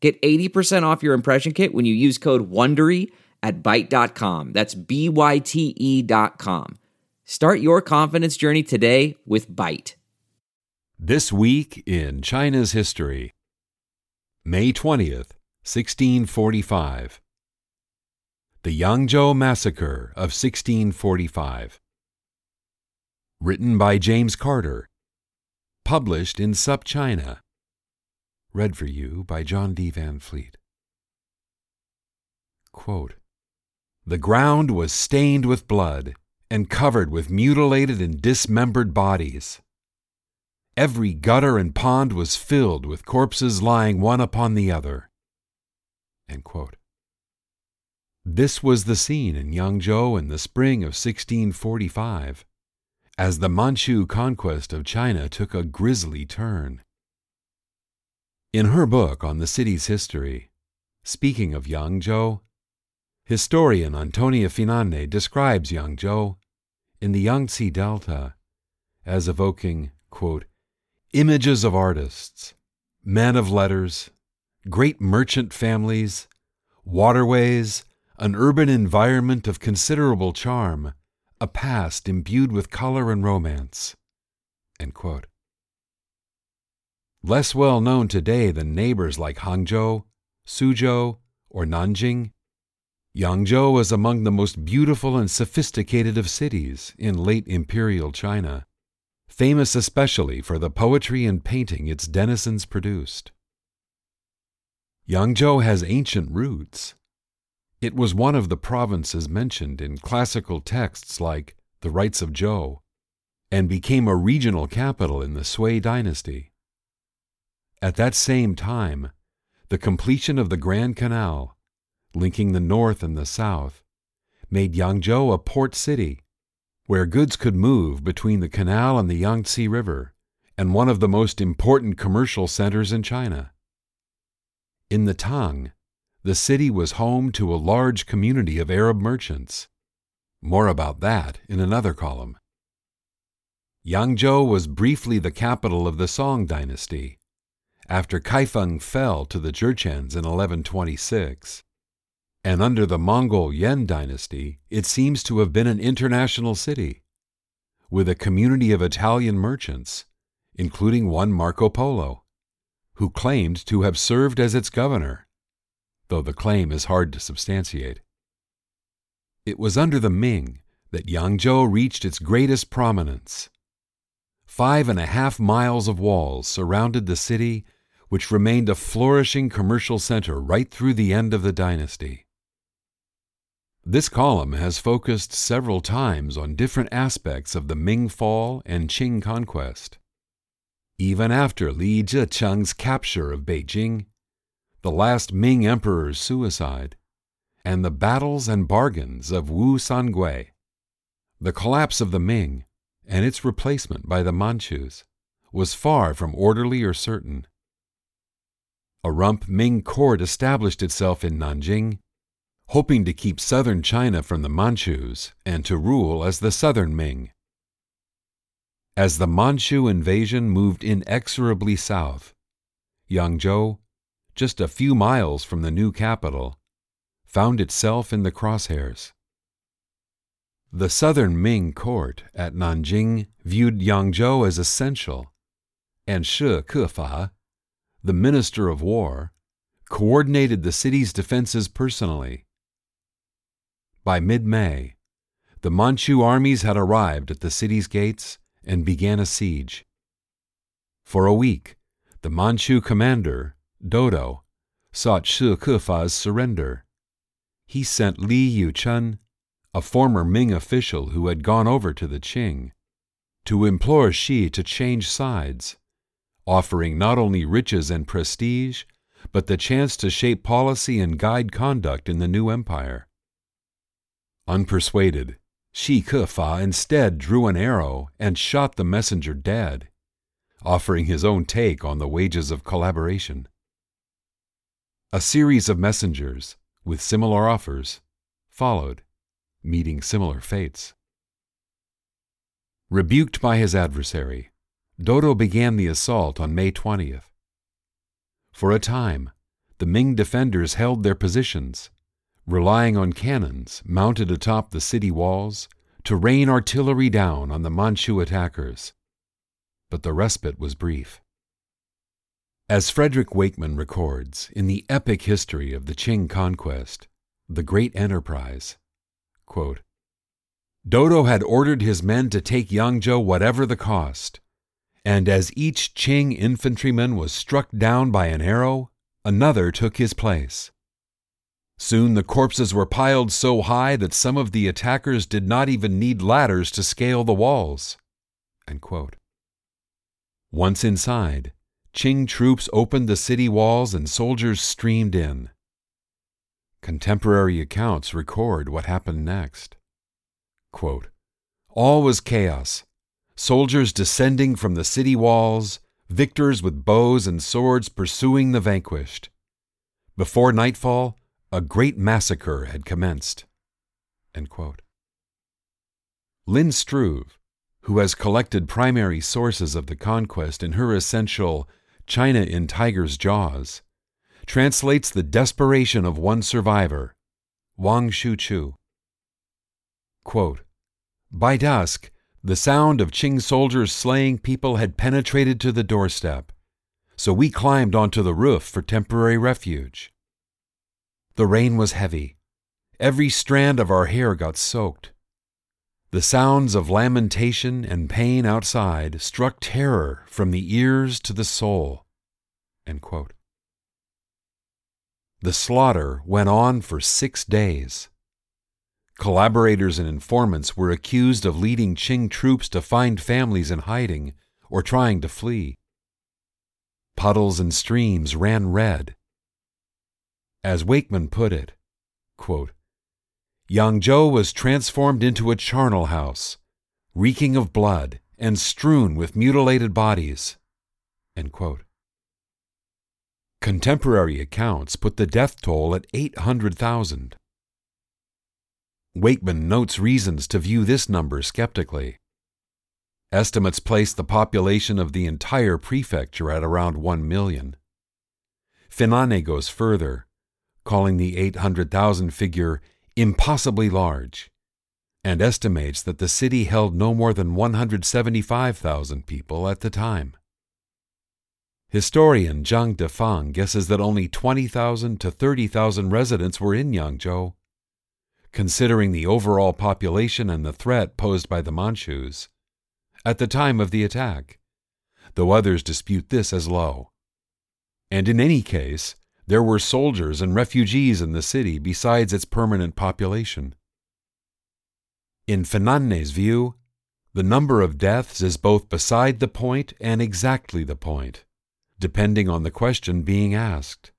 Get 80% off your impression kit when you use code WONDERY at Byte.com. That's B-Y-T-E dot com. Start your confidence journey today with Byte. This week in China's history. May 20th, 1645. The Yangzhou Massacre of 1645. Written by James Carter. Published in SupChina. Read for you by John D. Van Fleet. Quote, the ground was stained with blood and covered with mutilated and dismembered bodies. Every gutter and pond was filled with corpses lying one upon the other. This was the scene in Yangzhou in the spring of 1645, as the Manchu conquest of China took a grisly turn. In her book on the city's history, speaking of Yangzhou, historian Antonia Finnane describes Yangzhou in the Yangtze Delta as evoking, quote, images of artists, men of letters, great merchant families, waterways, an urban environment of considerable charm, a past imbued with color and romance. Less well known today than neighbors like Hangzhou, Suzhou, or Nanjing, Yangzhou was among the most beautiful and sophisticated of cities in late imperial China, famous especially for the poetry and painting its denizens produced. Yangzhou has ancient roots. It was one of the provinces mentioned in classical texts like The Rites of Zhou, and became a regional capital in the Sui dynasty. At that same time, the completion of the Grand Canal, linking the north and the south, made Yangzhou a port city, where goods could move between the canal and the Yangtze River, and one of the most important commercial centers in China. In the Tang, the city was home to a large community of Arab merchants. More about that in another column. Yangzhou was briefly the capital of the Song dynasty, after Kaifeng fell to the Jurchens in 1126. And under the Mongol Yuan dynasty, it seems to have been an international city, with a community of Italian merchants, including one Marco Polo, who claimed to have served as its governor though the claim is hard to substantiate. It was under the Ming that Yangzhou reached its greatest prominence. Five and a half miles of walls surrounded the city, which remained a flourishing commercial center right through the end of the dynasty. This column has focused several times on different aspects of the Ming fall and Qing conquest. Even after Li Zicheng's capture of Beijing, the last Ming emperor's suicide, and the battles and bargains of Wu Sangui. The collapse of the Ming and its replacement by the Manchus was far from orderly or certain. A rump Ming court established itself in Nanjing, hoping to keep southern China from the Manchus and to rule as the southern Ming. As the Manchu invasion moved inexorably south, Yangzhou just a few miles from the new capital, found itself in the crosshairs. The southern Ming court at Nanjing viewed Yangzhou as essential, and Shi Kefa, the minister of war, coordinated the city's defenses personally. By mid May, the Manchu armies had arrived at the city's gates and began a siege. For a week, the Manchu commander, Dodo, sought Shi Kefa's surrender. He sent Li Yuchun, a former Ming official who had gone over to the Qing, to implore Shi to change sides, offering not only riches and prestige, but the chance to shape policy and guide conduct in the new empire. Unpersuaded, Shi Kefa instead drew an arrow and shot the messenger dead, offering his own take on the wages of collaboration. A series of messengers, with similar offers, followed, meeting similar fates. Rebuked by his adversary, Dodo began the assault on May 20th. For a time, the Ming defenders held their positions, relying on cannons mounted atop the city walls to rain artillery down on the Manchu attackers. But the respite was brief. As Frederick Wakeman records in the epic history of the Qing conquest, The Great Enterprise, quote, Dodo had ordered his men to take Yangzhou whatever the cost, and as each Qing infantryman was struck down by an arrow, another took his place. Soon the corpses were piled so high that some of the attackers did not even need ladders to scale the walls. Once inside, Qing troops opened the city walls and soldiers streamed in. Contemporary accounts record what happened next. Quote, All was chaos. Soldiers descending from the city walls, victors with bows and swords pursuing the vanquished. Before nightfall, a great massacre had commenced. Lynn Struve, who has collected primary sources of the conquest in her essential China in Tiger's Jaws, translates the desperation of one survivor, Wang Xiuchu. Quote, By dusk, the sound of Qing soldiers slaying people had penetrated to the doorstep, so we climbed onto the roof for temporary refuge. The rain was heavy. Every strand of our hair got soaked. The sounds of lamentation and pain outside struck terror from the ears to the soul. The slaughter went on for six days. Collaborators and informants were accused of leading Qing troops to find families in hiding or trying to flee. Puddles and streams ran red. As Wakeman put it, quote, Yangzhou was transformed into a charnel house, reeking of blood and strewn with mutilated bodies. Contemporary accounts put the death toll at 800,000. Wakeman notes reasons to view this number skeptically. Estimates place the population of the entire prefecture at around 1 million. Finnane goes further, calling the 800,000 figure impossibly large, and estimates that the city held no more than 175,000 people at the time. Historian Zhang Defang guesses that only 20,000 to 30,000 residents were in Yangzhou. Considering the overall population and the threat posed by the Manchus, at the time of the attack, though others dispute this as low. And in any case, there were soldiers and refugees in the city besides its permanent population. In Finnane's view, the number of deaths is both beside the point and exactly the point depending on the question being asked.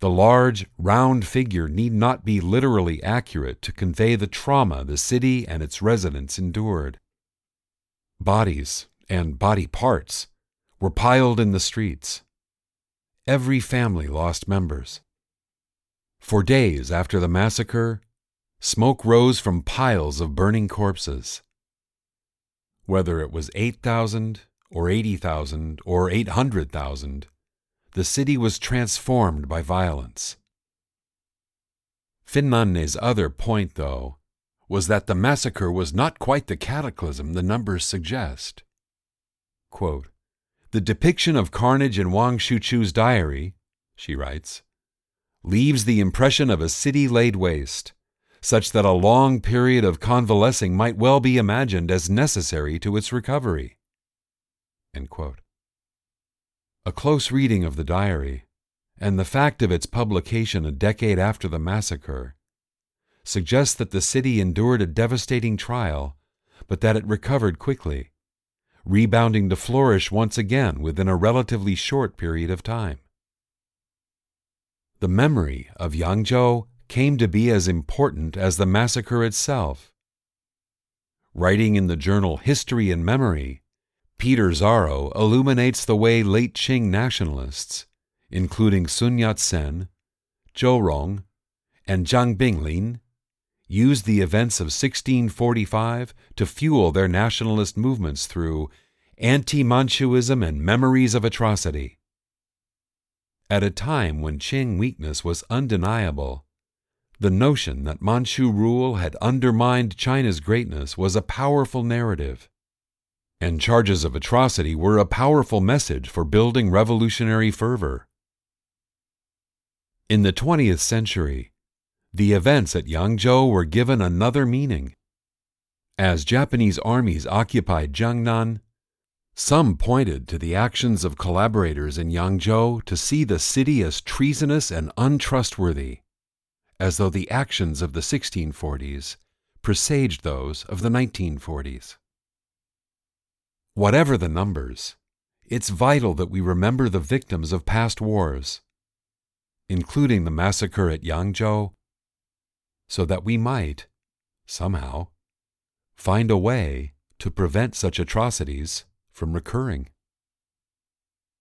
The large, round figure need not be literally accurate to convey the trauma the city and its residents endured. Bodies, and body parts, were piled in the streets. Every family lost members. For days after the massacre, smoke rose from piles of burning corpses. Whether it was 8,000 or 80,000 or 800,000, the city was transformed by violence. Finnane's other point, though, was that the massacre was not quite the cataclysm the numbers suggest. Quote, the depiction of carnage in Wang Xiuchu's diary, she writes, leaves the impression of a city laid waste, such that a long period of convalescing might well be imagined as necessary to its recovery. A close reading of the diary, and the fact of its publication a decade after the massacre, suggests that the city endured a devastating trial, but that it recovered quickly, rebounding to flourish once again within a relatively short period of time. the memory of Yangzhou came to be as important as the massacre itself. Writing in the journal History and Memory, Peter Zarrow illuminates the way late Qing nationalists, including Sun Yat sen, Zou Rong, and Zhang Binglin, used the events of 1645 to fuel their nationalist movements through anti Manchuism and memories of atrocity. At a time when Qing weakness was undeniable, the notion that Manchu rule had undermined China's greatness was a powerful narrative, and charges of atrocity were a powerful message for building revolutionary fervor. In the 20th century, the events at Yangzhou were given another meaning. As Japanese armies occupied Jiangnan, some pointed to the actions of collaborators in Yangzhou to see the city as treasonous and untrustworthy as though the actions of the 1640s presaged those of the 1940s. Whatever the numbers, it's vital that we remember the victims of past wars, including the massacre at Yangzhou, so that we might, somehow, find a way to prevent such atrocities from recurring.